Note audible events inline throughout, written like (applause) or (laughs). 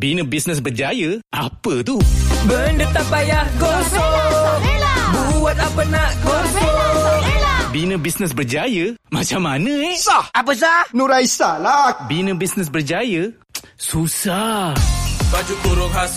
Bina bisnes berjaya? Apa tu? Benda tak payah gosok. Buat apa nak gosok. Bina bisnes berjaya? Macam mana eh? Sah. Apa sah? Nuraisa lah. Bina bisnes berjaya? Susah. Baju kurung khas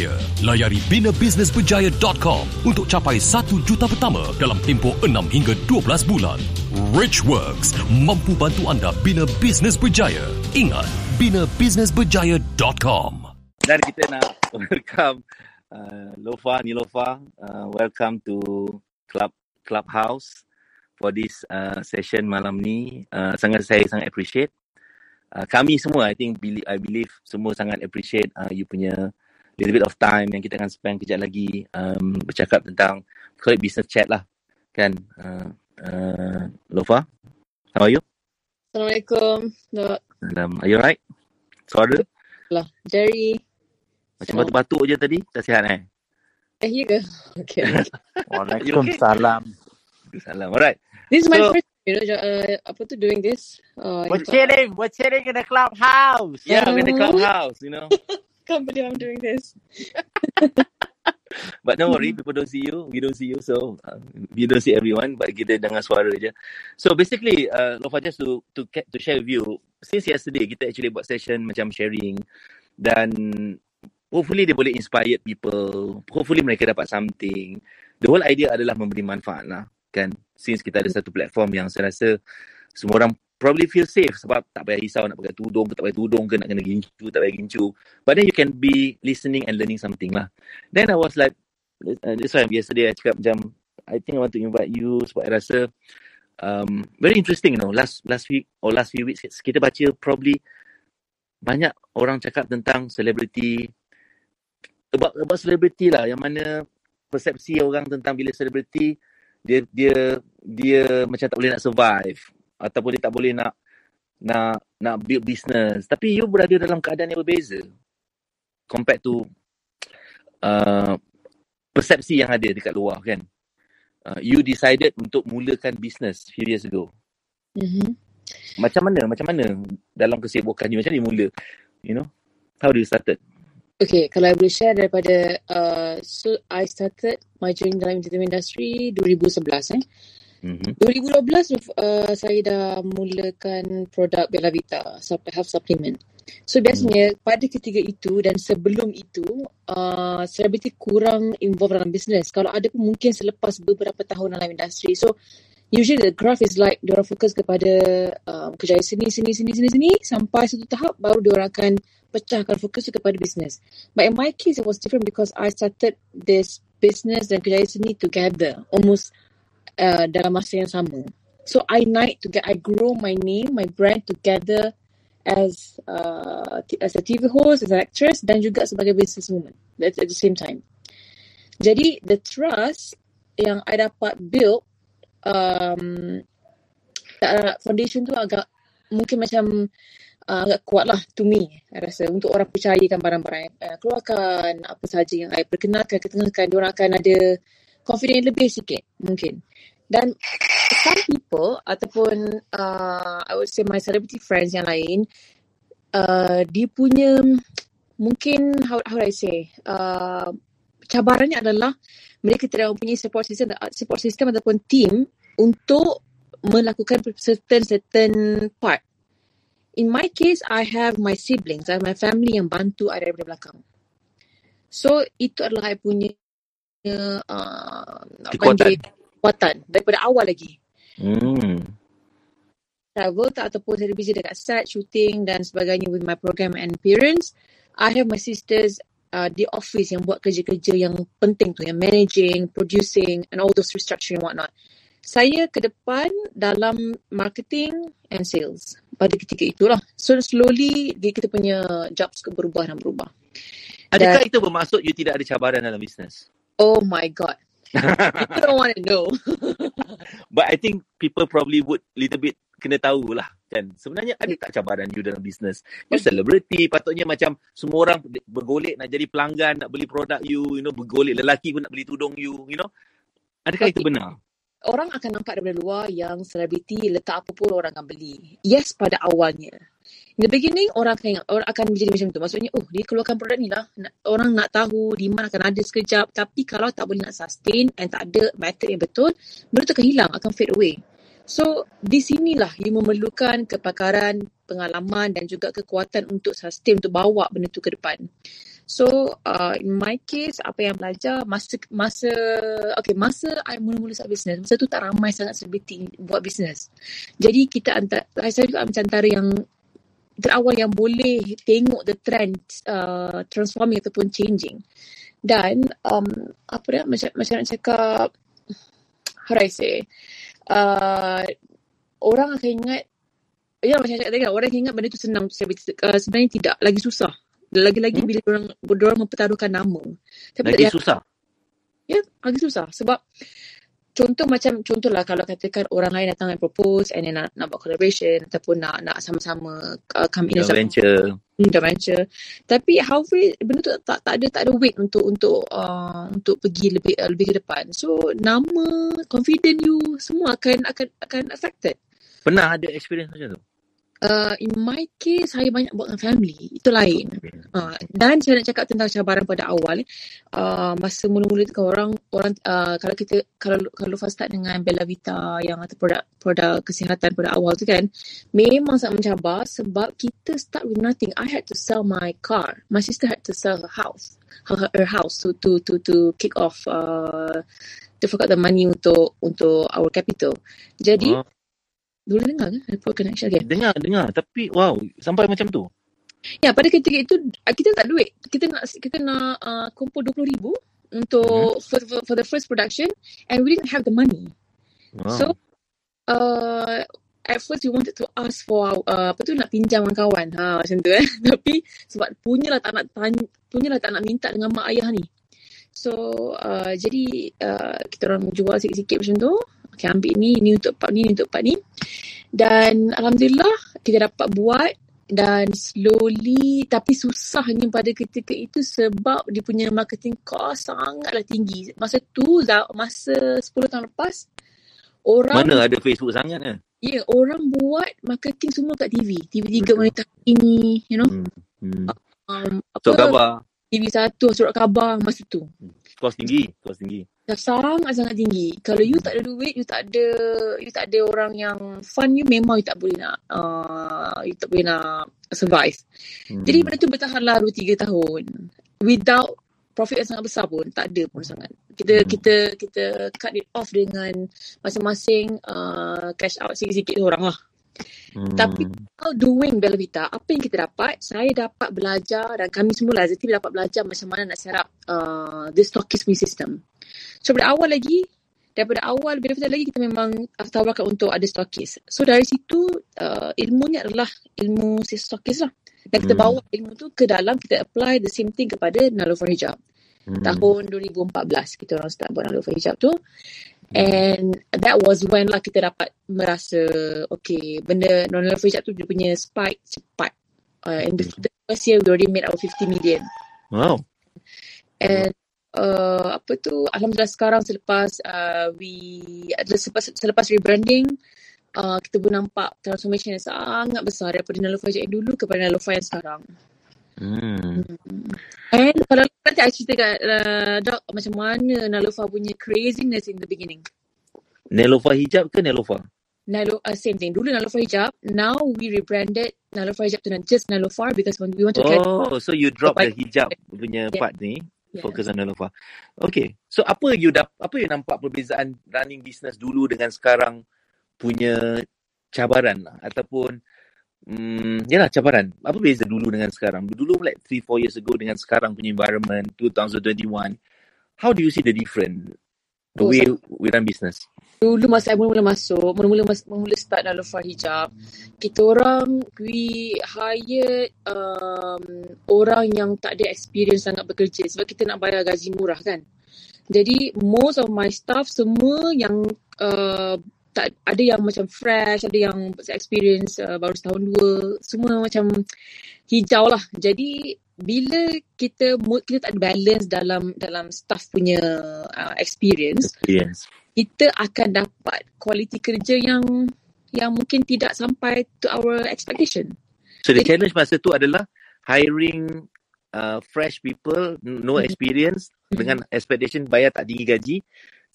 Layari binabusinessberjaya.com untuk capai 1 juta pertama dalam tempoh 6 hingga 12 bulan. Rich Works mampu bantu anda bina bisnes berjaya. Ingat, binabusinessberjaya.com. Dan kita nak (laughs) welcome uh, Lofa, Nilofa. Uh, welcome to Club Clubhouse for this uh, session malam ni. Uh, sangat saya sangat appreciate. Uh, kami semua, I think, I believe semua sangat appreciate uh, you punya little bit of time yang kita akan spend kejap lagi um, bercakap tentang call it business chat lah. Kan? Uh, uh, Lofa, how are you? Assalamualaikum. Dok. Um, are you alright? Suara? Lah, Jerry. Macam batuk-batuk je tadi. Tak sihat eh? Eh, ya ke? Okay. (laughs) Waalaikumsalam. Salam. Alright. this is my So- first you know, uh, apa tu doing this. Uh, We're chilling. We're chilling in the clubhouse. Yeah, we're in the Oh. clubhouse, you know. (laughs) can't believe I'm doing this. (laughs) But don't worry, people don't see you. We don't see you. So, uh, we don't see everyone. But kita dengar suara je. So, basically, uh, Lofa, just to, to, to share with you, since yesterday, kita actually buat session macam sharing. Dan hopefully dia boleh inspire people. Hopefully mereka dapat something. The whole idea adalah memberi manfaat lah. Kan? Since kita ada satu platform yang saya rasa semua orang probably feel safe sebab tak payah risau nak pakai tudung ke tak pakai tudung ke nak kena gincu tak payah gincu. But then you can be listening and learning something lah. Then I was like, uh, that's why yesterday I cakap macam, I think I want to invite you sebab I rasa um, very interesting you know. Last last week or last few weeks kita baca probably banyak orang cakap tentang celebrity about about celebrity lah yang mana persepsi orang tentang bila celebrity dia dia dia macam tak boleh nak survive ataupun dia tak boleh nak nak nak build business. Tapi you berada dalam keadaan yang berbeza compared to uh, persepsi yang ada dekat luar kan? Uh, you decided untuk mulakan business few years ago. Mm-hmm. macam mana macam mana dalam kesibukan you? Macam mana you mula? You know? How do you started? Okay, kalau I boleh share daripada, uh, so I started my journey dalam entertainment industry 2011 eh. Mm-hmm. 2012 uh, saya dah mulakan produk Bella Vita, health supplement. So biasanya pada ketiga itu dan sebelum itu, uh, selebriti kurang involved dalam bisnes. Kalau ada pun mungkin selepas beberapa tahun dalam industri. So usually the graph is like diorang fokus kepada um, kerjaya sini, sini, sini, sini, sini sampai satu tahap baru diorang akan pecahkan fokus kepada bisnes. But in my case it was different because I started this business dan kerjaya seni together almost uh, dalam masa yang sama. So I naik to get I grow my name, my brand together as uh, as a TV host, as an actress dan juga sebagai businesswoman at, at the same time. Jadi the trust yang I dapat build um, uh, foundation tu agak mungkin macam uh, agak kuat lah to me I rasa untuk orang percayakan barang-barang yang uh, keluarkan apa sahaja yang I perkenalkan ketengahkan diorang akan ada confident lebih sikit mungkin dan some people ataupun uh, I would say my celebrity friends yang lain uh, dia punya mungkin how, how do I say uh, cabarannya adalah mereka tidak mempunyai support system support system ataupun team untuk melakukan certain certain part. In my case, I have my siblings, I have my family yang bantu I daripada belakang. So itu adalah I punya uh, Kekuatan. Kekuatan daripada awal lagi. hmm. Travel tak ataupun saya busy dekat set, shooting dan sebagainya with my program and appearance. I have my sisters uh, di office yang buat kerja-kerja yang penting tu, yang managing, producing and all those restructuring and whatnot. Saya ke depan dalam marketing and sales. pada ketika itulah. So slowly dia kita punya jobs ke berubah dan berubah. Adakah itu bermaksud you tidak ada cabaran dalam bisnes? Oh my god. You don't want to know. But I think people probably would little bit kena tahu lah kan. Sebenarnya ada tak cabaran you dalam bisnes? You celebrity, patutnya macam semua orang bergolek nak jadi pelanggan, nak beli produk you, you know, bergolek lelaki pun nak beli tudung you, you know. Adakah Okay. itu benar? Orang akan nampak daripada luar yang selebriti letak apa pun orang akan beli. Yes, pada awalnya. In the beginning, orang akan, ingat- orang akan menjadi macam tu. Maksudnya, oh, dia keluarkan produk ni lah. Orang nak tahu, demand akan ada sekejap. Tapi kalau tak boleh nak sustain and tak ada method yang betul, benda tu akan hilang, akan fade away. So, di sinilah you memerlukan kepakaran, pengalaman dan juga kekuatan untuk sustain, untuk bawa benda tu ke depan. So, uh, in my case, apa yang belajar, masa, masa, okay, masa I mula-mula start business, masa tu tak ramai sangat selebriti buat business. Jadi, kita antara, saya juga macam antara yang terawal yang boleh tengok the trend uh, transforming ataupun changing. Dan, um, apa dia, macam, macam nak cakap, how do I say, uh, orang akan ingat Ya macam cakap tadi kan, orang akan ingat benda tu senang. Uh, sebenarnya tidak, lagi susah. Lagi-lagi Hmm? bila orang orang mempertaruhkan nama. Tapi Lagi tak- susah. Ya, lagi susah. Sebab contoh macam, contohlah kalau katakan orang lain datang and propose and then nak, nak buat collaboration ataupun nak nak sama-sama uh, come in as Joint a venture. Hmm, joint venture. Tapi halfway benda tu tak tak ada tak ada weight untuk untuk uh, untuk pergi lebih uh, lebih ke depan. So nama, confident you semua akan akan akan affected. Pernah ada experience macam tu? Uh, in my case, saya banyak buat dengan family. Itu lain. Uh, dan saya nak cakap tentang cabaran pada awal. Uh, masa mula-mula tu kan orang, orang uh, kalau kita, kalau kalau first start dengan Bella Vita yang atau produk produk kesihatan pada awal tu kan, memang sangat mencabar sebab kita start with nothing. I had to sell my car. My sister had to sell her house. Her, her house to to to to kick off uh, to fork out the money untuk untuk our capital. Jadi, Oh, dulu dengar? Ada poor connection again. dengar, dengar. Tapi wow, sampai macam tu. Ya, pada ketika itu kita tak duit. Kita nak kita nak uh, kumpul 20 ribu untuk for, for, for the first production and we didn't have the money. Wow. So uh, at first we wanted to ask for uh, apa tu nak pinjam dengan kawan. Ha macam tu eh. (laughs) Tapi sebab punyalah tak nak tanya, punyalah tak nak minta dengan mak ayah ni. So uh, jadi uh, kita orang jual sikit-sikit macam tu. Okay, ambil ni, ni untuk part ni, ni untuk part ni. Dan Alhamdulillah kita dapat buat dan slowly tapi susahnya pada ketika itu sebab dia punya marketing cost sangatlah tinggi. Masa tu masa 10 tahun lepas orang Mana ada Facebook sangat kan? ya orang buat marketing semua kat TV. TV3 wanita ini, you know. Hmm. Hmm. Um, apa So khabar. TV1 surat khabar masa tu. Kos tinggi, kos tinggi. Sangat sangat tinggi. Kalau you tak ada duit, you tak ada you tak ada orang yang fund you memang you tak boleh nak uh, you tak boleh nak survive. Hmm. Jadi benda tu bertahanlah 2 3 tahun. Without profit yang sangat besar pun, tak ada pun sangat. Kita Hmm. kita kita cut it off dengan masing-masing uh, cash out sikit-sikit orang lah. Hmm. Tapi while doing Bella Vita, apa yang kita dapat, saya dapat belajar dan kami semua lah, Zeti dapat belajar macam mana nak set up uh, the stockist punya system. So dari awal lagi, daripada awal Bella Vita lagi kita memang tawarkan untuk ada stockist. So dari situ uh, ilmunya adalah ilmu si stockist lah. Dan kita Hmm. bawa ilmu tu ke dalam, kita apply the same thing kepada Nalofa Hijab. Hmm. Tahun 2014 kita orang start buat Nalofa Hijab tu. And that was when lah kita dapat merasa okay benda non-love hijab tu dia punya spike cepat. Uh, in the, the first year we already made our 50 million. Wow. And uh, apa tu alhamdulillah sekarang selepas uh, we selepas selepas rebranding uh, kita pun nampak transformation yang sangat besar daripada Nalofa yang dulu kepada Nalofa yang sekarang. Hmm. And kalau nanti I cerita kat uh, Doc macam mana Nalofa punya craziness in the beginning. Nelofa hijab ke Nelofa? Nalo, uh, same thing. Dulu Nalofa Hijab. Now we rebranded Nalofa Hijab to not just Nalofar because when we want to get Oh, so you drop the Lepas- hijab punya Yeah. part ni, Yeah. fokus on Nelofa. Okay. So apa you dap apa you nampak perbezaan running business dulu dengan sekarang punya cabaran lah ataupun Hmm, yalah cabaran. Apa beza dulu dengan sekarang? Dulu like 3 4 years ago dengan sekarang punya environment 2021. How do you see the difference? The way we run business. Dulu masa saya mula-mula masuk, mula-mula mas- mula start dalam Far Hijab, kita orang we hire um, orang yang tak ada experience sangat bekerja sebab kita nak bayar gaji murah kan. Jadi most of my staff semua yang uh, tak ada yang macam fresh, ada yang experience uh, baru setahun dua, semua macam hijau lah. Jadi bila kita mo- kita tak ada balance dalam dalam staff punya uh, experience, Experience. kita akan dapat kualiti kerja yang yang mungkin tidak sampai to our expectation. So the Jadi- challenge masa tu adalah hiring uh, fresh people, no Mhm. experience dengan expectation bayar tak tinggi gaji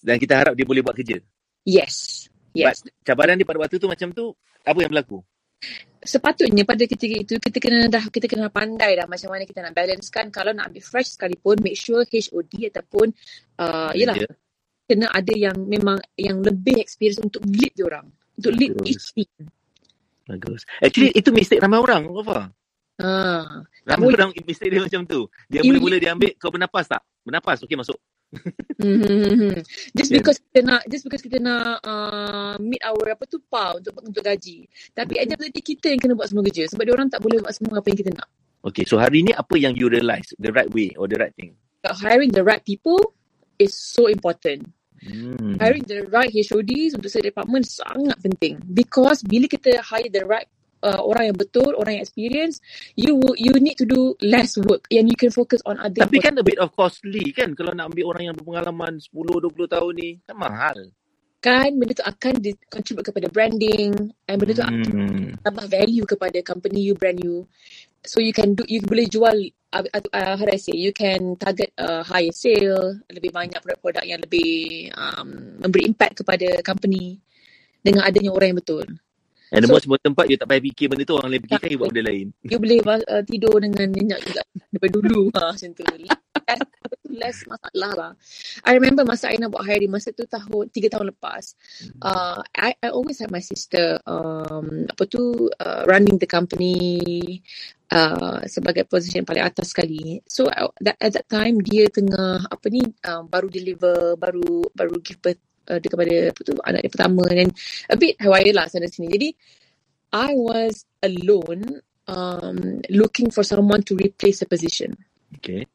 dan kita harap dia boleh buat kerja. Yes. Yes. But cabaran dia pada waktu tu macam tu, apa yang berlaku? Sepatutnya pada ketika itu kita kena dah kita kena pandai dah macam mana kita nak balancekan kalau nak ambil fresh sekalipun make sure HOD ataupun uh, yalah Kerja. kena ada yang memang yang lebih experience untuk lead dia orang. Untuk lead Bagus. each team. Bagus. Actually, itu mistake ramai orang, Rafa. Ha. Tak Ramai boleh. orang mistake dia macam tu. Dia mula-mula dia ambil, kau bernapas tak? Bernapas, okey masuk. Hmm. Just because kita nak just because kita nak uh, meet our apa tu PA untuk untuk gaji. Tapi at the end of the day, kita yang kena buat semua kerja sebab dia orang tak boleh buat semua apa yang kita nak. Okay, so hari ni apa yang you realise the right way or the right thing? But hiring the right people is so important. Hmm. Hiring the right HODs untuk setiap department sangat penting because bila kita hire the right uh, orang yang betul, orang yang experience, you you need to do less work and you can focus on other Tapi kan a bit of costly kan kalau nak ambil orang yang berpengalaman 10-20 tahun ni. Kan mahal. kan benda tu akan di- contribute kepada branding and benda tu akan Hmm. tambah value kepada company you, brand you. So you can do, you boleh jual, uh, uh, how do I say, you can target uh, higher sale, lebih banyak produk-produk yang lebih um, memberi impact kepada company dengan adanya orang yang betul. And the So- most important part, you tak payah fikir benda tu, orang lain fikirkan, you buat benda lain. You boleh uh, tidur dengan nyenyak juga (laughs) daripada dulu. (laughs) Ha, macam tu. Less, less masalah lah. I remember masa I nak buat hiring, masa tu tahun, tiga tahun lepas, uh, I, I always have my sister, um, apa tu, uh, running the company uh, sebagai position paling atas sekali. So that, at that time, dia tengah, apa ni, um, baru deliver, baru baru give birth uh, dia kepada apa tu, anak dia pertama dan a bit haywire lah sana sini. Jadi, I was alone um, looking for someone to replace the position. Okay.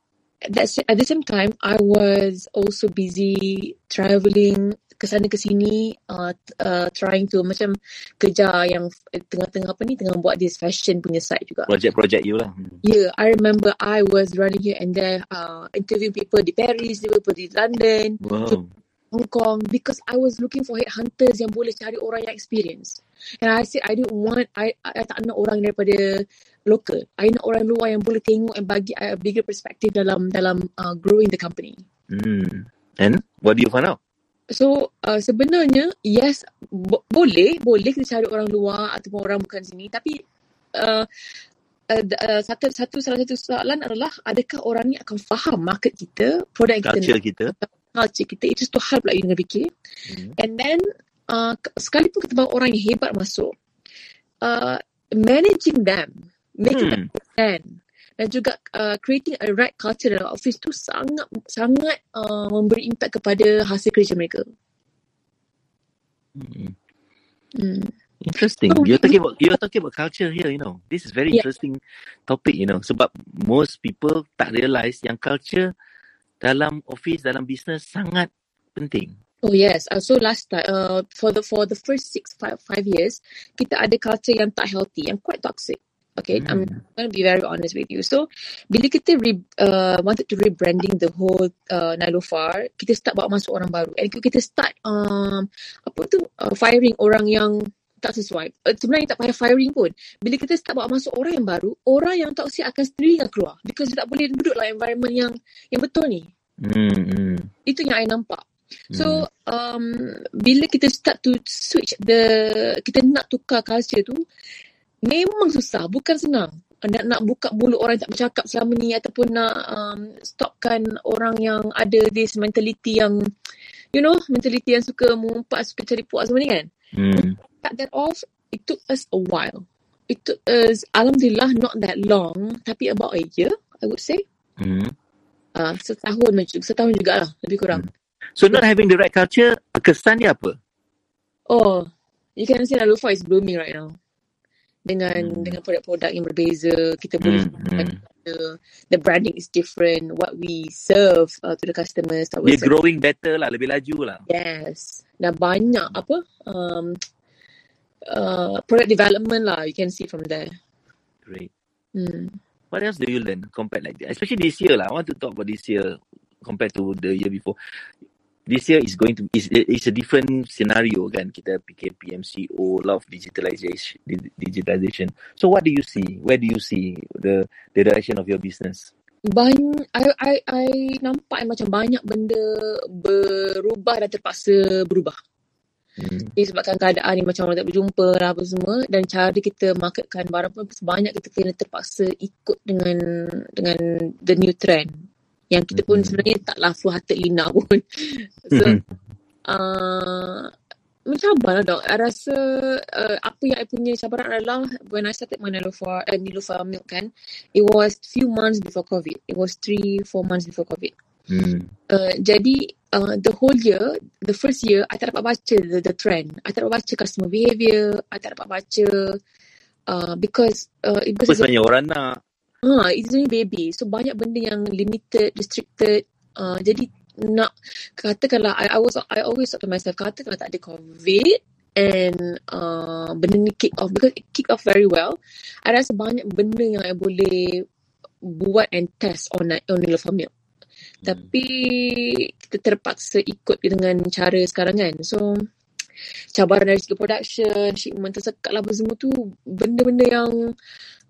At, that, at the same time, I was also busy traveling ke sana ke sini uh, uh, trying to macam kerja yang tengah-tengah apa ni tengah buat this fashion punya site juga. Project-project you lah. Yeah, I remember I was running here and there uh, interviewing people di Paris, Liverpool, di London, Wow. Hong Kong because I was looking for headhunters yang boleh cari orang yang experience. And I said I don't want I I, tak nak orang daripada local. I nak orang luar yang boleh tengok and bagi I a bigger perspective dalam dalam uh, growing the company. Hmm. And what do you find out? So uh, sebenarnya yes bo- boleh boleh kita cari orang luar ataupun orang bukan sini tapi uh, uh, uh, satu satu salah satu soalan adalah adakah orang ni akan faham market kita, produk yang kita Culture kita. Culture kita itu satu hal pula you kena fikir Hmm. and then uh, sekalipun kita bawa orang yang hebat masuk uh, managing them making them Hmm. understand dan juga uh, creating a right culture dalam office tu sangat sangat uh, memberi impact kepada hasil kerja mereka Hmm. hmm. Interesting. You're talking about you're talking about culture here, you know. This is very Yeah. interesting topic, you know. Sebab most people tak realise yang culture dalam office, dalam business sangat penting. Oh yes. Uh, so last time, uh, for the for the first six five five years, kita ada culture yang tak healthy, yang quite toxic. Okay, I'm Hmm. going to be very honest with you. So, bila kita re, uh, wanted to rebranding the whole uh, Nilofar, kita start bawa masuk orang baru. And kita start um, apa tu uh, firing orang yang tak sesuai. Uh, sebenarnya tak payah firing pun. Bila kita start bawa masuk orang yang baru, orang yang toxic akan sendiri akan keluar. Because dia tak boleh duduk lah environment yang yang betul ni. Hmm. hmm. Itu yang I nampak. So um, bila kita start to switch the kita nak tukar culture tu memang susah, bukan senang. Nak nak buka mulut orang yang tak bercakap selama ni ataupun nak um, stopkan orang yang ada this mentality yang you know, mentality yang suka mengumpat, suka cari puas semua ni kan. Hmm. Cut that off, it took us a while. It took us, Alhamdulillah, not that long, tapi about a year, I would say. Hmm. Uh, setahun macam setahun jugalah, lebih kurang. So not having the right culture, kesan dia apa? Oh, you can see Lalufa is blooming right now. Dengan Hmm. dengan produk-produk yang berbeza, kita boleh Hmm, hmm. the, the branding is different, what we serve uh, to the customers. Dia service. growing better lah, lebih laju lah. Yes. Dah banyak apa um, uh, product development lah. You can see from there. Great. Hmm. What else do you learn compared like that? Especially this year lah. I want to talk about this year compared to the year before. This year is going to is it's a different scenario kan. Kita PKP, MCO, lot of digitalization, di- digitalization. So what do you see? Where do you see the the direction of your business? Banyak, I, I, I nampak macam banyak benda berubah dan terpaksa berubah. Hmm. Disebabkan keadaan ni macam orang tak berjumpa lah apa semua dan cara kita marketkan barang pun banyak kita kena terpaksa ikut dengan dengan the new trend. Yang kita pun Mhm. sebenarnya taklah full hearted Lina pun. (laughs) So, Mhm. uh, mencabar lah dok. I rasa uh, apa yang I punya cabaran adalah when I started my Nilofa, uh, Nilofa milk kan, it was few months before COVID. It was three, four months before COVID. Hmm. Uh, jadi uh, the whole year, the first year, I tak dapat baca the, the trend. I tak dapat baca customer behaviour. I tak dapat baca uh, because uh, because it's, sebenarnya orang nak? uh, it's only baby. So banyak benda yang limited, restricted. Uh, jadi nak katakanlah I, I was I always thought to myself katakanlah tak ada COVID and uh, benda ni kick off because it kick off very well. I rasa banyak benda yang I boleh buat and test on on Nilofa Milk. Tapi kita terpaksa ikut dengan cara sekarang kan. So cabaran dari segi production, shipment tersekat lah semua tu benda-benda yang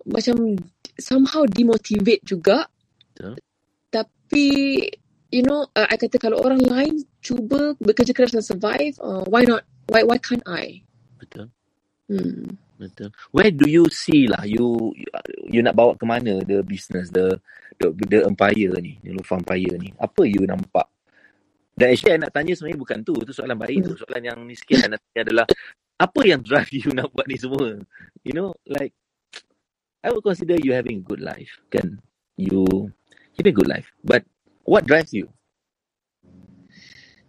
macam somehow demotivate juga. Betul. Tapi you know, uh, I kata kalau orang lain cuba bekerja keras dan survive, uh, why not? Why why can't I? Betul. Hmm. Betul. Where do you see lah you you, you nak bawa ke mana the business the the, the empire ni, the Lufa empire ni. Apa you nampak? Dan actually I nak tanya sebenarnya bukan tu, tu soalan baik tu. Soalan yang ni sikit I nak tanya adalah apa yang drive (laughs) you nak buat ni semua? You know, like I would consider you having a good life, kan? You having a good life. But what drives you?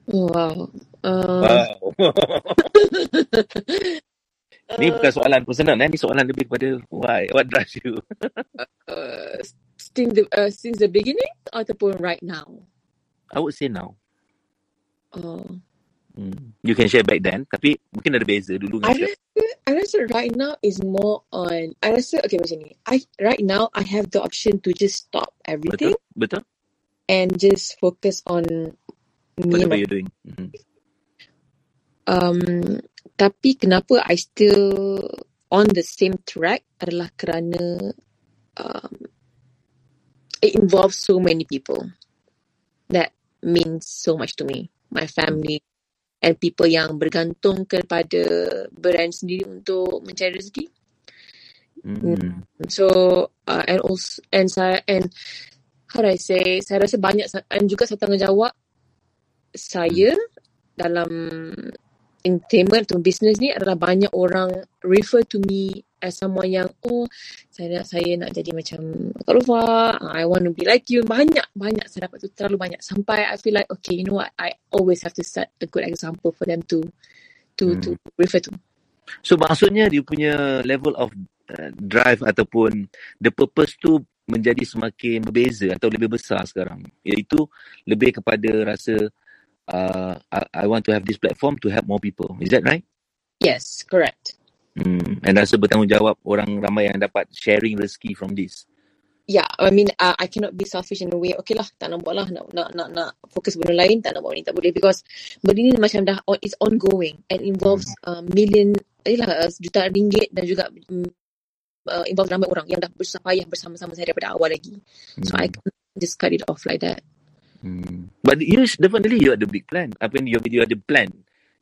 Wow. Uh, Wow. (laughs) ni bukan soalan personal eh, ni soalan lebih kepada why, what drives you? (laughs) uh, since the uh, since the beginning ataupun right now. I would say now. Uh, Hmm. You can share back then, tapi mungkin ada beza dulu I rasa, I rasa right now is more on. I rasa okay macam ni. I right now I have the option to just stop everything Betul? Betul? and just focus on me Whatever my you're doing. Mhm. um. Tapi kenapa I still on the same track adalah kerana um, it involves so many people that means so much to me, my family, and people yang bergantung kepada brand sendiri untuk mencari rezeki. Hmm. So uh, and also and saya and how do I say saya rasa banyak and juga saya tanggungjawab saya dalam entertainment atau business ni adalah banyak orang refer to me as someone yang oh saya nak saya nak jadi macam Kak Rufa I want to be like you. Banyak banyak saya dapat tu. Terlalu banyak. Sampai I feel like okay you know what? I always have to set a good example for them to to to refer to. So maksudnya dia punya level of uh, drive ataupun the purpose tu menjadi semakin berbeza atau lebih besar sekarang. Iaitu lebih kepada rasa uh, I, I want to have this platform to help more people. Is that right? yes correct Hmm. And rasa bertanggungjawab orang ramai yang dapat sharing rezeki from this. yeah, I mean, uh, I cannot be selfish in a way. Okay lah, tak nak buat lah. Nak, nak, nak, nak fokus benda lain, tak nak buat ni, tak boleh. Because benda ni macam dah, on, it's ongoing and involves uh, million, yelah, uh, jutaan ringgit dan juga um, uh, involve ramai orang yang dah berusaha payah bersama-sama saya daripada awal lagi. So, I can't just cut it off like that. Hmm. But you definitely you ada big plan. Apa yang you, you ada plan.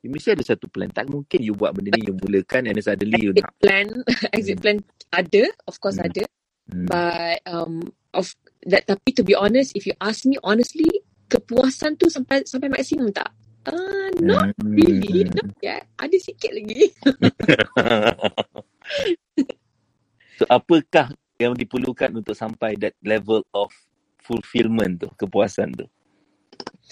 You mesti ada satu plan. Tak mungkin you buat benda ni you mulakan and then suddenly you Exit nak. plan, (laughs) exit plan ada, of course Hmm. ada. Hmm. But, um, of that, tapi to be honest, if you ask me honestly, kepuasan tu sampai sampai maksimum tak? Uh, not Hmm. really. Not yet. Ada sikit lagi. (laughs) So apakah yang diperlukan untuk sampai that level of fulfillment tu, kepuasan tu?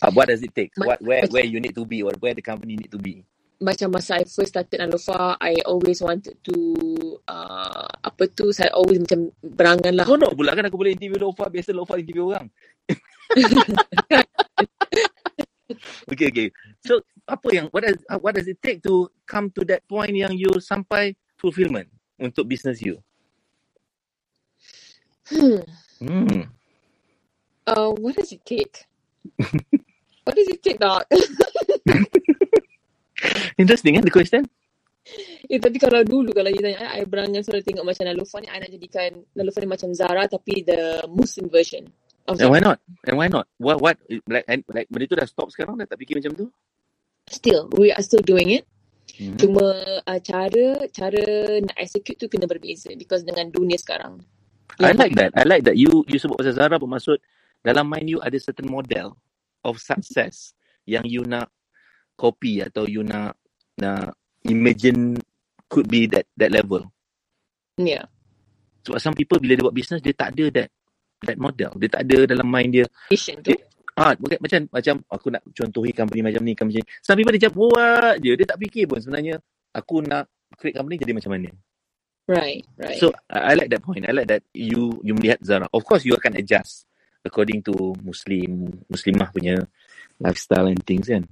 Uh, what does it take? What where where you need to be or where the company need to be? macam masa I first started Nalofa, I always wanted to uh, apa tu saya always macam berangan lah. Kau nak pula kan aku boleh interview Lofa biasa Lofa interview orang. (laughs) okay okay. So apa yang what does uh, what does it take to come to that point yang you sampai fulfillment untuk business you? Hmm. Hmm. Uh, what does it take? (laughs) what does it take dog? (laughs) Interesting kan the question? eh, tapi kalau dulu kalau you tanya I, berangan selalu tengok macam Nalofa ni, I nak jadikan Nalofa ni macam Zara tapi the Muslim version. And why not? And why not? What what like and, like benda tu dah stop sekarang dah tak fikir macam tu? Still, we are still doing it. Hmm. Cuma uh, cara cara nak execute tu kena berbeza because dengan dunia sekarang. I Yang like that. I like that. You you sebut pasal Zara bermaksud dalam mind you ada certain model of success yang you nak copy atau you nak nak imagine could be that that level. Yeah. Sebab some people bila dia buat business dia tak ada that that model. Dia tak ada dalam mind dia. Vision tu. Ah, bukan macam macam aku nak contohi company macam ni, company macam ni. Some people dia macam buat je. Dia tak fikir pun sebenarnya aku nak create company jadi macam mana. Right, right. So I I like that point. I like that you you melihat Zara. Of course you akan adjust according to Muslim Muslimah punya lifestyle and things kan.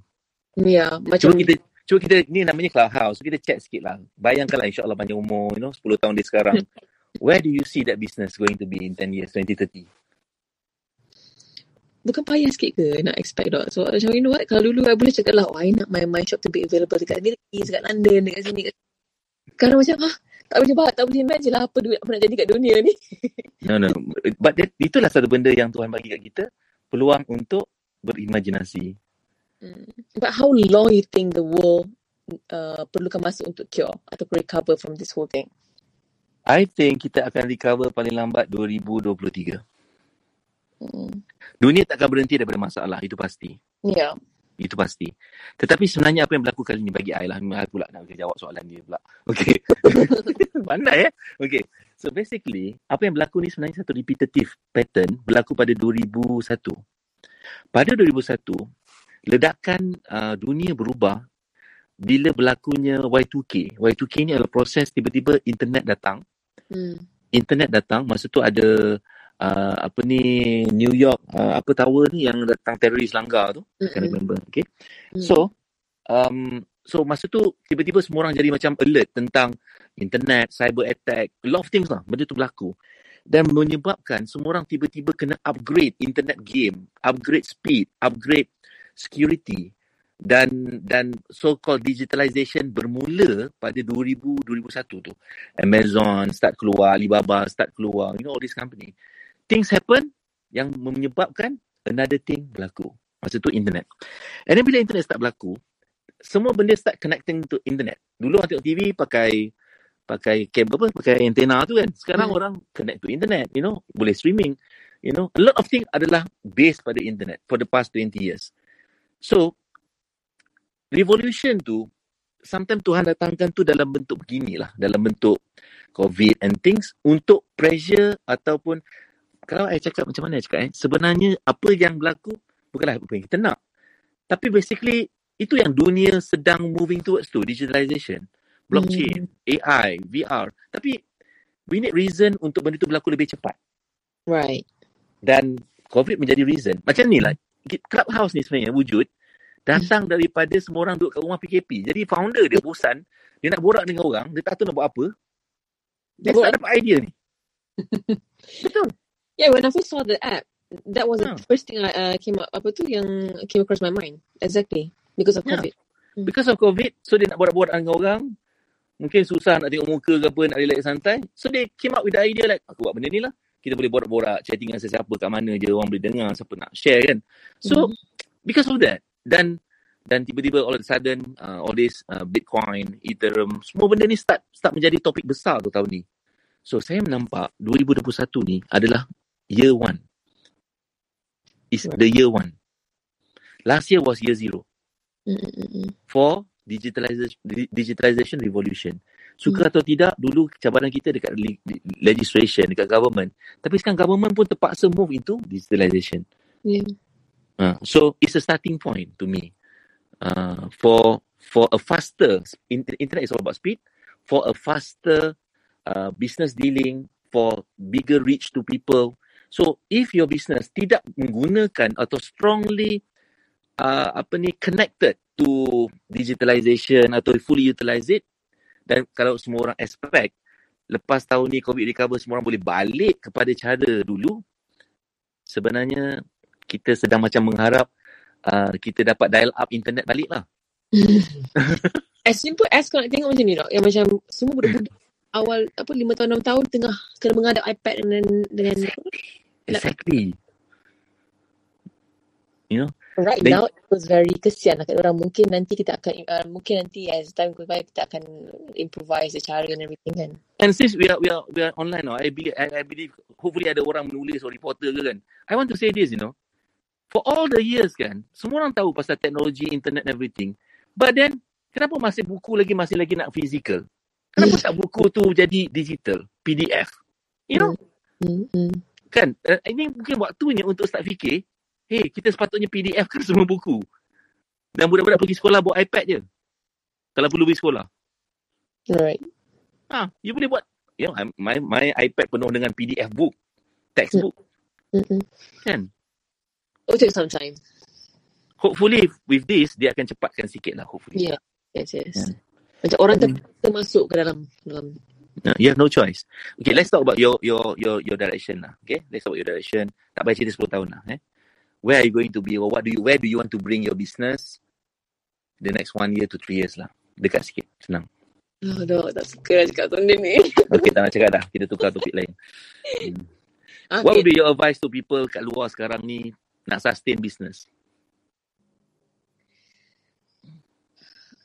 yeah, Cuba macam kita cuba kita ni namanya clubhouse. So kita chat sikit lah. Bayangkanlah insyaAllah panjang umur, you know, 10 tahun dia sekarang. (laughs) Where do you see that business going to be in 10 years, 2030? bukan payah sikit ke nak expect dok. So macam you know what, kalau dulu I boleh cakap lah, oh I nak my, my shop to be available dekat Amerika, dekat London, dekat sini. Dekat... Sekarang macam, ah, tak boleh bahas, tak boleh imagine lah apa duit apa nak jadi kat dunia ni. (laughs) No, no. But that, itulah satu benda yang Tuhan bagi kat kita. Peluang untuk berimajinasi. Hmm. But how long you think the world uh, perlukan masa untuk cure atau recover from this whole thing? I think kita akan recover paling lambat 2023. Hmm. Dunia tak akan berhenti daripada masalah. Itu pasti. Yeah. Itu pasti. Tetapi sebenarnya apa yang berlaku kali ni bagi I lah. I pula nak jawab soalan dia pula. Okay. (laughs) Pandai eh. Okay. So basically, apa yang berlaku ni sebenarnya satu repetitive pattern berlaku pada 2001. Pada 2001, ledakan uh, dunia berubah bila berlakunya Y2K. Y2K ni adalah proses tiba-tiba internet datang. Hmm. Internet datang, masa tu ada uh, apa ni New York uh, apa tower ni yang datang teroris langgar tu. Can Mm-mm. remember. Okay. Mm. So, um, so masa tu tiba-tiba semua orang jadi macam alert tentang internet, cyber attack, a lot of things lah. Benda tu berlaku. Dan menyebabkan semua orang tiba-tiba kena upgrade internet game, upgrade speed, upgrade security dan dan so-called digitalization bermula pada 2000 2001 tu. Amazon start keluar, Alibaba start keluar, you know all this company. Things happen yang menyebabkan another thing berlaku. Masa tu internet. And then bila internet start berlaku, semua benda start connecting to internet. Dulu orang tengok TV pakai pakai kabel apa, pakai antena tu kan. Sekarang Hmm. orang connect to internet, you know, boleh streaming. You know, a lot of things adalah based pada internet for the past 20 years. So, revolution tu, sometimes Tuhan datangkan tu dalam bentuk beginilah, dalam bentuk COVID and things untuk pressure ataupun kalau saya cakap macam mana saya cakap eh, sebenarnya apa yang berlaku bukanlah apa yang kita nak. Tapi basically itu yang dunia sedang moving towards tu, digitalization, blockchain, AI, VR. Tapi we need reason untuk benda tu berlaku lebih cepat. Right. Dan COVID menjadi reason. Macam ni lah, Clubhouse ni sebenarnya wujud datang daripada semua orang duduk kat rumah PKP. Jadi founder dia bosan, dia nak borak dengan orang, dia tak tahu nak buat apa. Dia tak dapat idea ni. (laughs) Betul. Yeah, when I first saw the app, that was Ah. the first thing I uh, came up apa tu yang came across my mind. Exactly. Because of Yeah. COVID. Because of COVID, so dia nak borak-borak dengan orang, mungkin susah nak tengok muka ke apa, nak relax santai. So they came up with the idea like, aku buat benda ni lah. Kita boleh borak-borak, chatting dengan sesiapa kat mana je, orang boleh dengar, siapa nak share kan. So, Mhm. because of that, dan dan tiba-tiba all of a sudden, uh, all this uh, Bitcoin, Ethereum, semua benda ni start start menjadi topik besar tu tahun ni. So, saya menampak 2021 ni adalah year one. Is the year one. Last year was year zero for digitalization digitalization revolution. Suka atau tidak, dulu cabaran kita dekat le- legislation, dekat government. Tapi sekarang government pun terpaksa move into digitalization. Yeah. Uh, so it's a starting point to me. Uh, for for a faster in, internet is all about speed. For a faster uh, business dealing, for bigger reach to people. So if your business tidak menggunakan atau strongly uh, apa ni connected to digitalization atau fully utilize it dan kalau semua orang expect lepas tahun ni COVID recover semua orang boleh balik kepada cara dulu sebenarnya kita sedang macam mengharap uh, kita dapat dial up internet balik lah. (laughs) As simple as kau nak tengok macam ni tak? Yang macam semua budak-budak awal apa lima tahun enam tahun tengah kena menghadap iPad dengan dengan Exactly. You know, right Then- now it was very kesian lah kat orang. Mungkin nanti kita akan uh, mungkin nanti as time goes by kita akan improvise the cara and everything kan. And since we are we are we are online now, I believe I, I believe hopefully ada orang menulis atau reporter ke kan. I want to say this, you know. For all the years kan, semua orang tahu pasal teknologi, internet and everything. But then, kenapa masih buku lagi masih lagi nak physical? Kenapa tak buku tu jadi digital, PDF? You know, Hmm, hmm. kan? Uh, ini mungkin waktunya untuk start fikir, hey, kita sepatutnya PDF kan semua buku. Dan budak-budak pergi sekolah bawa iPad je. Kalau perlu pergi sekolah. Right. Ha, you boleh buat. You know, my my iPad penuh dengan PDF book, textbook, Mm-mm. kan? It will take some time. Hopefully with this dia akan cepatkan sikit lah hopefully. Yeah. Yes, yes. Yeah. Macam orang ter- termasuk ke dalam dalam you have no choice. Okay, let's talk about your your your your direction lah. Okay, let's talk about your direction. Tak payah cerita 10 tahun lah. Eh? Where are you going to be or what do you where do you want to bring your business the next one year to three years lah. Dekat sikit, senang. Oh, dah, tak suka lah cakap benda ni. (laughs) Okay, tak nak cakap dah. Kita tukar topik lain. Hmm. What would Okay. be your advice to people kat luar sekarang ni nak sustain business?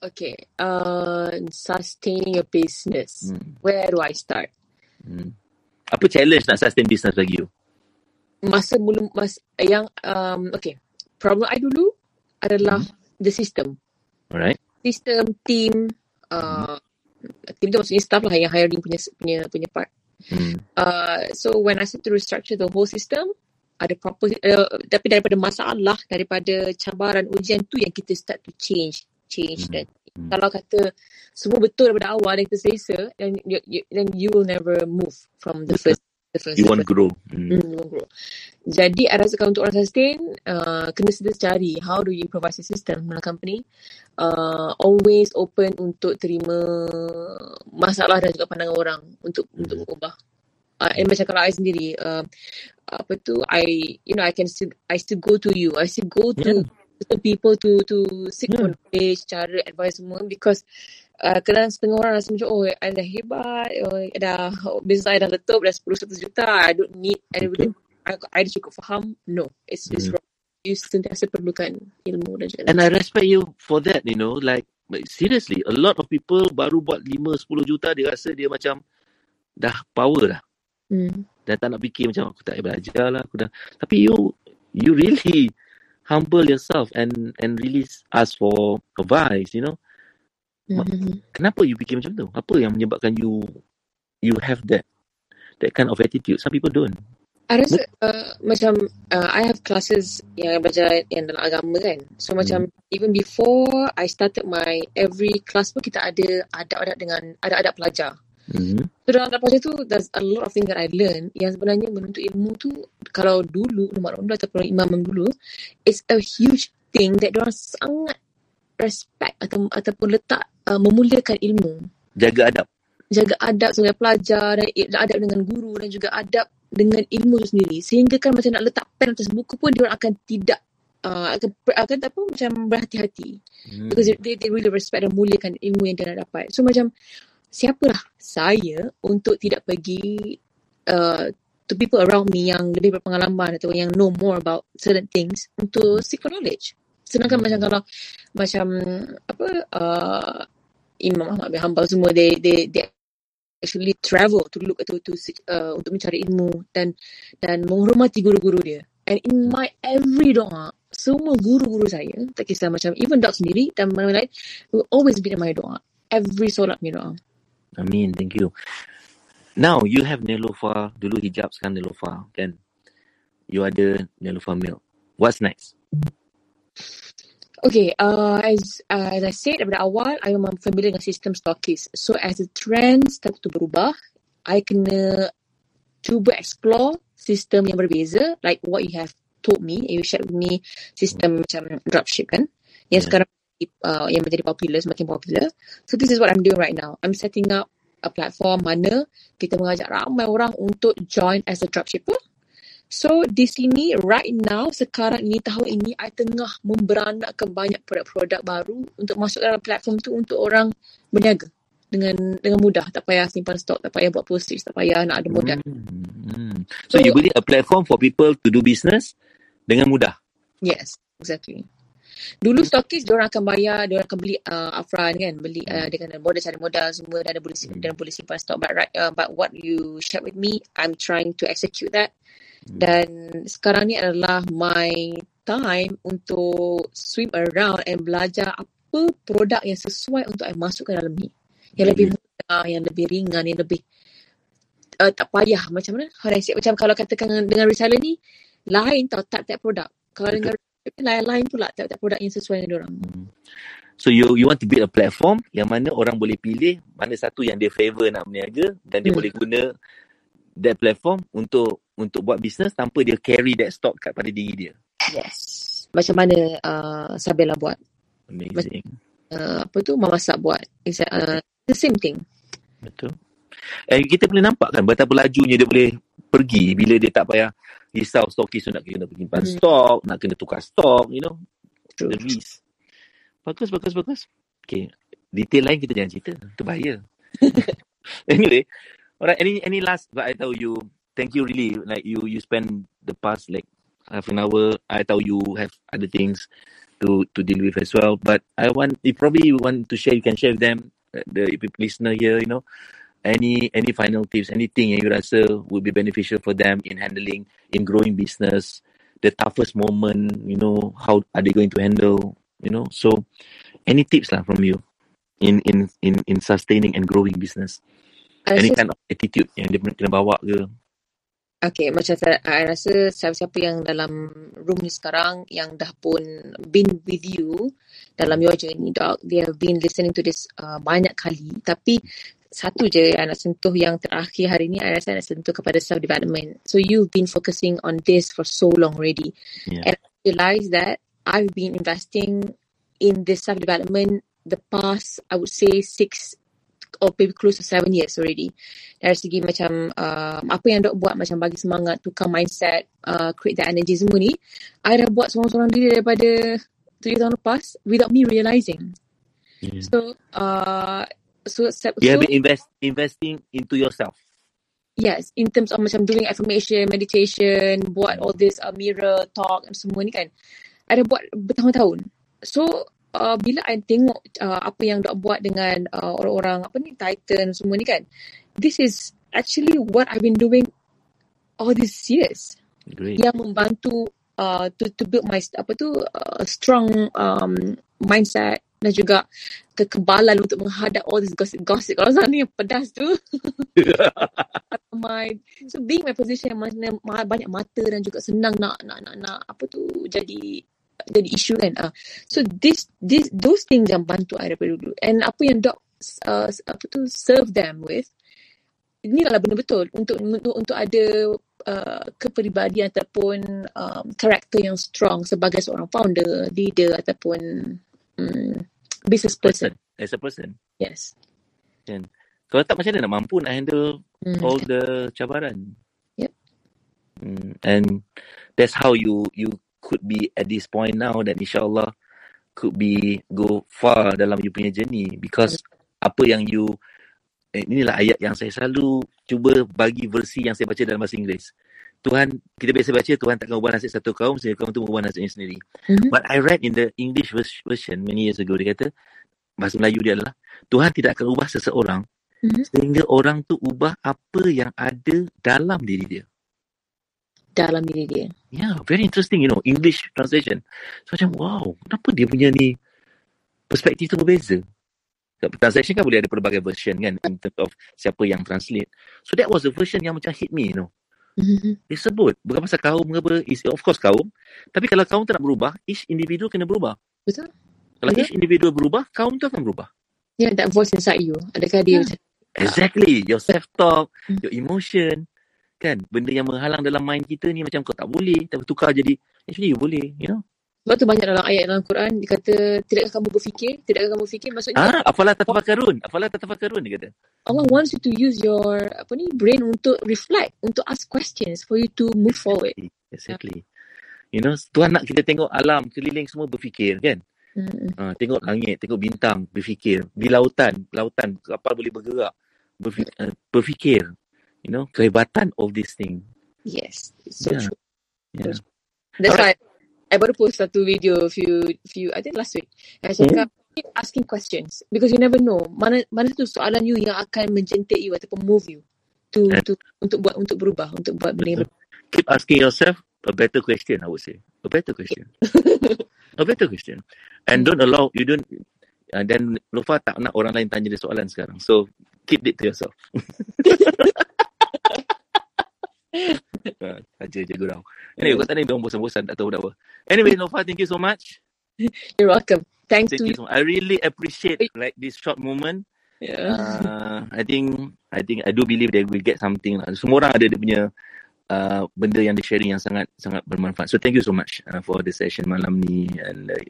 Okay. Uh, sustaining a business. Hmm. Where do I start? Hmm. Apa challenge nak sustain business bagi you? Masa mula mas yang um, okay. Problem I dulu adalah the system. Alright. System, team, uh, team tu maksudnya staff lah yang hiring punya punya punya part. Hmm. Uh, so when I start to restructure the whole system, ada proper, uh, tapi daripada masalah, daripada cabaran ujian tu yang kita start to change, change Hmm. dan Hmm. kalau kata semua betul daripada awal dan kita selesa, then you, you, then you will never move from the first the first. You want first. grow. Hmm. Hmm, you won't grow. Jadi, I rasakan untuk orang sustain, uh, kena sedar cari how do you improvise the system dalam company. Uh, always open untuk terima masalah dan juga pandangan orang untuk Hmm. untuk mengubah. Uh, and macam kalau I sendiri, uh, apa tu, I, you know, I can still, I still go to you. I still go to Yeah. Certain people to to seek for knowledge, cara, advice semua because uh, kadang setengah orang rasa macam, oh, I dah hebat, oh, dah, business I dah letup, dah 10-100 juta, I don't need everything. I, I dah cukup faham. No, it's, it's Hmm. wrong. You sentiasa perlukan ilmu dan juga And I respect you for that, you know. Like, seriously, a lot of people baru buat 5-10 juta, dia rasa dia macam dah power dah. Hmm. Dah tak nak fikir macam, aku tak payah belajar lah. Aku dah. Tapi you, you really humble yourself and and really ask for advice, you know. Mhm. Kenapa you fikir macam tu? Apa yang menyebabkan you you have that that kind of attitude? Some people don't. I rasa uh, macam uh, I have classes yang belajar yang dalam agama kan. So macam even before I started my every class pun kita ada adab-adab dengan adab-adab pelajar. Mm-hmm. So dalam adab pelajar tu there's a lot of things that I learn yang sebenarnya menuntut ilmu tu kalau dulu ronda ataupun imam dulu it's a huge thing that diorang sangat respect atau ataupun letak uh, memuliakan ilmu. Jaga adab. jaga adab sebagai pelajar dan adab dengan guru dan juga adab dengan ilmu tu sendiri sehingga kan macam nak letak pen atas buku pun dia orang akan tidak uh, akan akan apa macam berhati-hati Hmm. because they, they really respect dan muliakan ilmu yang dia nak dapat so macam siapalah saya untuk tidak pergi uh, to people around me yang lebih berpengalaman atau yang know more about certain things untuk seek for knowledge sedangkan macam kalau macam apa uh, Imam Ahmad bin Hanbal semua they they they actually travel to look to to seek, uh, untuk mencari ilmu dan dan menghormati guru-guru dia. And in my every doa, semua guru-guru saya, tak kisah macam even Dok sendiri dan mana lain, will always be in my doa. Every solat punya doa. Amin, thank you. Now you have Nelofa, dulu hijab sekarang Nelofa, kan? You ada Nelofa milk. What's next? Okay, uh, as uh, as I said daripada awal, I memang familiar dengan sistem stockist. So as the trend start to berubah, I kena cuba explore sistem yang berbeza, like what you have told me, you shared with me sistem macam dropship kan, yang Yeah. sekarang uh, yang menjadi popular, semakin popular. So this is what I'm doing right now. I'm setting up a platform mana kita mengajak ramai orang untuk join as a dropshipper. So di sini right now sekarang ini tahun ini I tengah memberanakkan banyak produk-produk baru untuk masuk dalam platform tu untuk orang berniaga dengan dengan mudah tak payah simpan stok tak payah buat postage tak payah nak ada modal. Hmm. So, So- you build a platform for people to do business dengan mudah. Yes, exactly. Dulu stokis dia orang akan bayar, dia orang akan beli uh, upfront kan, beli uh, dengan modal cari modal semua dan boleh simpan, dan boleh simpan stok but right uh, but what you shared with me, I'm trying to execute that. Dan sekarang ni adalah my time untuk swim around and belajar apa produk yang sesuai untuk I masukkan dalam ni. Yang lebih mudah, yang lebih ringan, yang lebih uh, tak payah macam mana? How do I say? Macam kalau katakan dengan, reseller ni, lain tau tak-tak produk. Kalau dengan lain-lain pula tak-tak produk yang sesuai dengan orang. So you you want to build a platform yang mana orang boleh pilih mana satu yang dia favor nak berniaga dan dia Hmm. boleh guna that platform untuk untuk buat business tanpa dia carry that stock kat pada diri dia. Yes. Macam mana uh, Sabella buat? Amazing. Uh, apa tu? Mamasak buat. It's uh, the same thing. Betul. Eh, kita boleh nampak kan betapa lajunya dia boleh pergi bila dia tak payah risau stokis tu nak kena pergi simpan Hmm. stok, nak kena tukar stok, you know, True. the risk. Bagus, bagus, bagus. Okay. Detail lain kita jangan cerita. Itu bahaya. (laughs) anyway, alright. Any any last? But I tell you, thank you really. Like you you spend the past like half an hour. I tell you have other things to to deal with as well. But I want, if probably you want to share, you can share with them, uh, the listener here. You know, any any final tips, anything yang you rasa would be beneficial for them in handling, in growing business, the toughest moment. You know, how are they going to handle? You know, so any tips lah from you in in in in sustaining and growing business. I Any kind of attitude yang dia kena bawa ke? Okay, macam saya, I rasa siapa-siapa yang dalam room ni sekarang yang dah pun been with you dalam your journey, dog, they have been listening to this uh, banyak kali. Tapi satu je yang nak sentuh yang terakhir hari ni, I rasa nak sentuh kepada self-development. So you've been focusing on this for so long already. Yeah. And I realized that I've been investing in this self development the past, I would say, six or maybe close to seven years already. Dari segi macam uh, apa yang dok buat macam bagi semangat, tukar mindset, uh, create that energy semua ni, I dah buat seorang-seorang diri daripada tujuh tahun lepas without me realizing. Yeah. So, uh, so, so, You have been invest investing into yourself. yes, in terms of macam doing affirmation, meditation, buat all this uh, mirror talk and semua ni kan. I dah buat bertahun-tahun. So, uh, bila I tengok uh, apa yang dok buat dengan uh, orang-orang apa ni Titan semua ni kan. This is actually what I've been doing all these years. Great. Yang membantu uh, to to build my apa tu uh, strong um, mindset dan juga kekebalan untuk menghadap all this gossip-gossip kalau sana yang pedas tu. (laughs) my so being my position yang mana ma- banyak mata dan juga senang nak nak nak, nak apa tu jadi jadi isu kan uh. so this this those things yang bantu I daripada dulu and apa yang dok uh, apa tu serve them with ini adalah benda betul untuk untuk, untuk ada uh, kepribadian ataupun um, karakter yang strong sebagai seorang founder, leader ataupun um, business person. Person. As a person. Yes. Kalau tak macam mana nak mampu nak handle Hmm. all the cabaran. Yep. Mm, and that's how you you could be at this point now that insyaAllah could be go far dalam you punya journey because apa yang you eh, inilah ayat yang saya selalu cuba bagi versi yang saya baca dalam bahasa Inggeris. Tuhan, kita biasa baca Tuhan takkan ubah nasib satu kaum sehingga kaum itu mengubah nasibnya sendiri. Mhm. But I read in the English vers- version many years ago, dia kata, bahasa Melayu dia adalah, Tuhan tidak akan ubah seseorang Mhm. sehingga orang tu ubah apa yang ada dalam diri dia. Dalam diri dia. Yeah, very interesting, you know, English translation. So macam, wow, kenapa dia punya ni perspektif tu berbeza? Translation kan boleh ada pelbagai version kan in terms of siapa yang translate. So that was the version yang macam hit me, you know. Mhm. Dia sebut, bukan pasal kaum ke apa, is of course kaum. Tapi kalau kaum tak nak berubah, each individu kena berubah. Betul? Kalau Betul. each individual berubah, kaum tu akan berubah. Yeah, that voice inside you. Adakah dia Yeah. macam Exactly. Your self-talk, Hmm. your emotion. Kan? Benda yang menghalang dalam mind kita ni macam kau tak boleh. Tapi tukar jadi, actually you boleh. You know? sebab tu banyak dalam ayat dalam Quran dia kata tidakkah kamu berfikir? Tidakkah kamu fikir? Maksudnya Ah, apalah tatafakkarun. Apalah tatafakkarun dia kata. Allah wants you to use your apa ni brain untuk reflect, untuk ask questions for you to move forward. Exactly. You know, Tuhan nak kita tengok alam keliling semua berfikir kan. Hmm. Ha, tengok langit, tengok bintang, berfikir. Di lautan, lautan kapal boleh bergerak. Berfikir, uh, berfikir. You know, kehebatan of this thing. Yes, it's so Yeah. true. Yeah. That's why I baru post satu video few few I think last week. I cakap keep asking questions because you never know mana mana tu soalan you yang akan menjentik you ataupun move you to Yeah. to untuk buat untuk berubah untuk buat benda. Keep asking yourself a better question, I would say. A better question. (laughs) a better question. And don't allow, you don't, uh, then Lofa tak nak orang lain tanya dia soalan sekarang. So, keep it to yourself. (laughs) Ah, Saja je gurau. Anyway, kau tadi dia orang bosan-bosan tak tahu nak apa. Anyway, Lofa, thank you so much. (laughs) You're welcome. Thanks Thank to you you. so. I really appreciate like this short moment. Yeah. Uh, I think I think I do believe that we get something lah. Semua orang ada dia punya uh, benda yang dia sharing yang sangat sangat bermanfaat. So thank you so much uh, for the session malam ni and uh,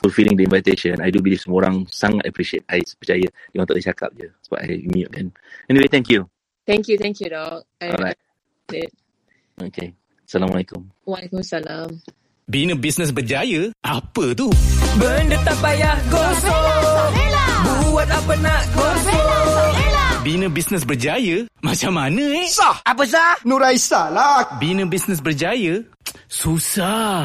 fulfilling the invitation. I do believe semua orang sangat appreciate. I percaya dia orang tak boleh cakap je sebab I mute kan. Anyway, thank you. Thank you, thank you, dog. I Alright. Okay. Assalamualaikum. Waalaikumsalam. Bina bisnes berjaya? Apa tu? Benda tak payah gosok Buat apa nak gosok Bina bisnes berjaya? Macam mana eh? Sah! Apa sah? Nuraisa lah. Bina bisnes berjaya? Susah.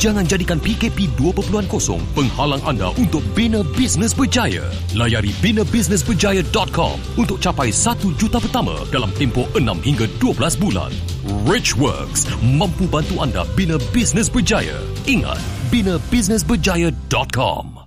Jangan jadikan PKP 2.0 penghalang anda untuk bina bisnes berjaya. Layari binabusinessberjaya.com untuk capai 1 juta pertama dalam tempoh 6 hingga 12 bulan. Richworks mampu bantu anda bina bisnes berjaya. Ingat, binabusinessberjaya.com.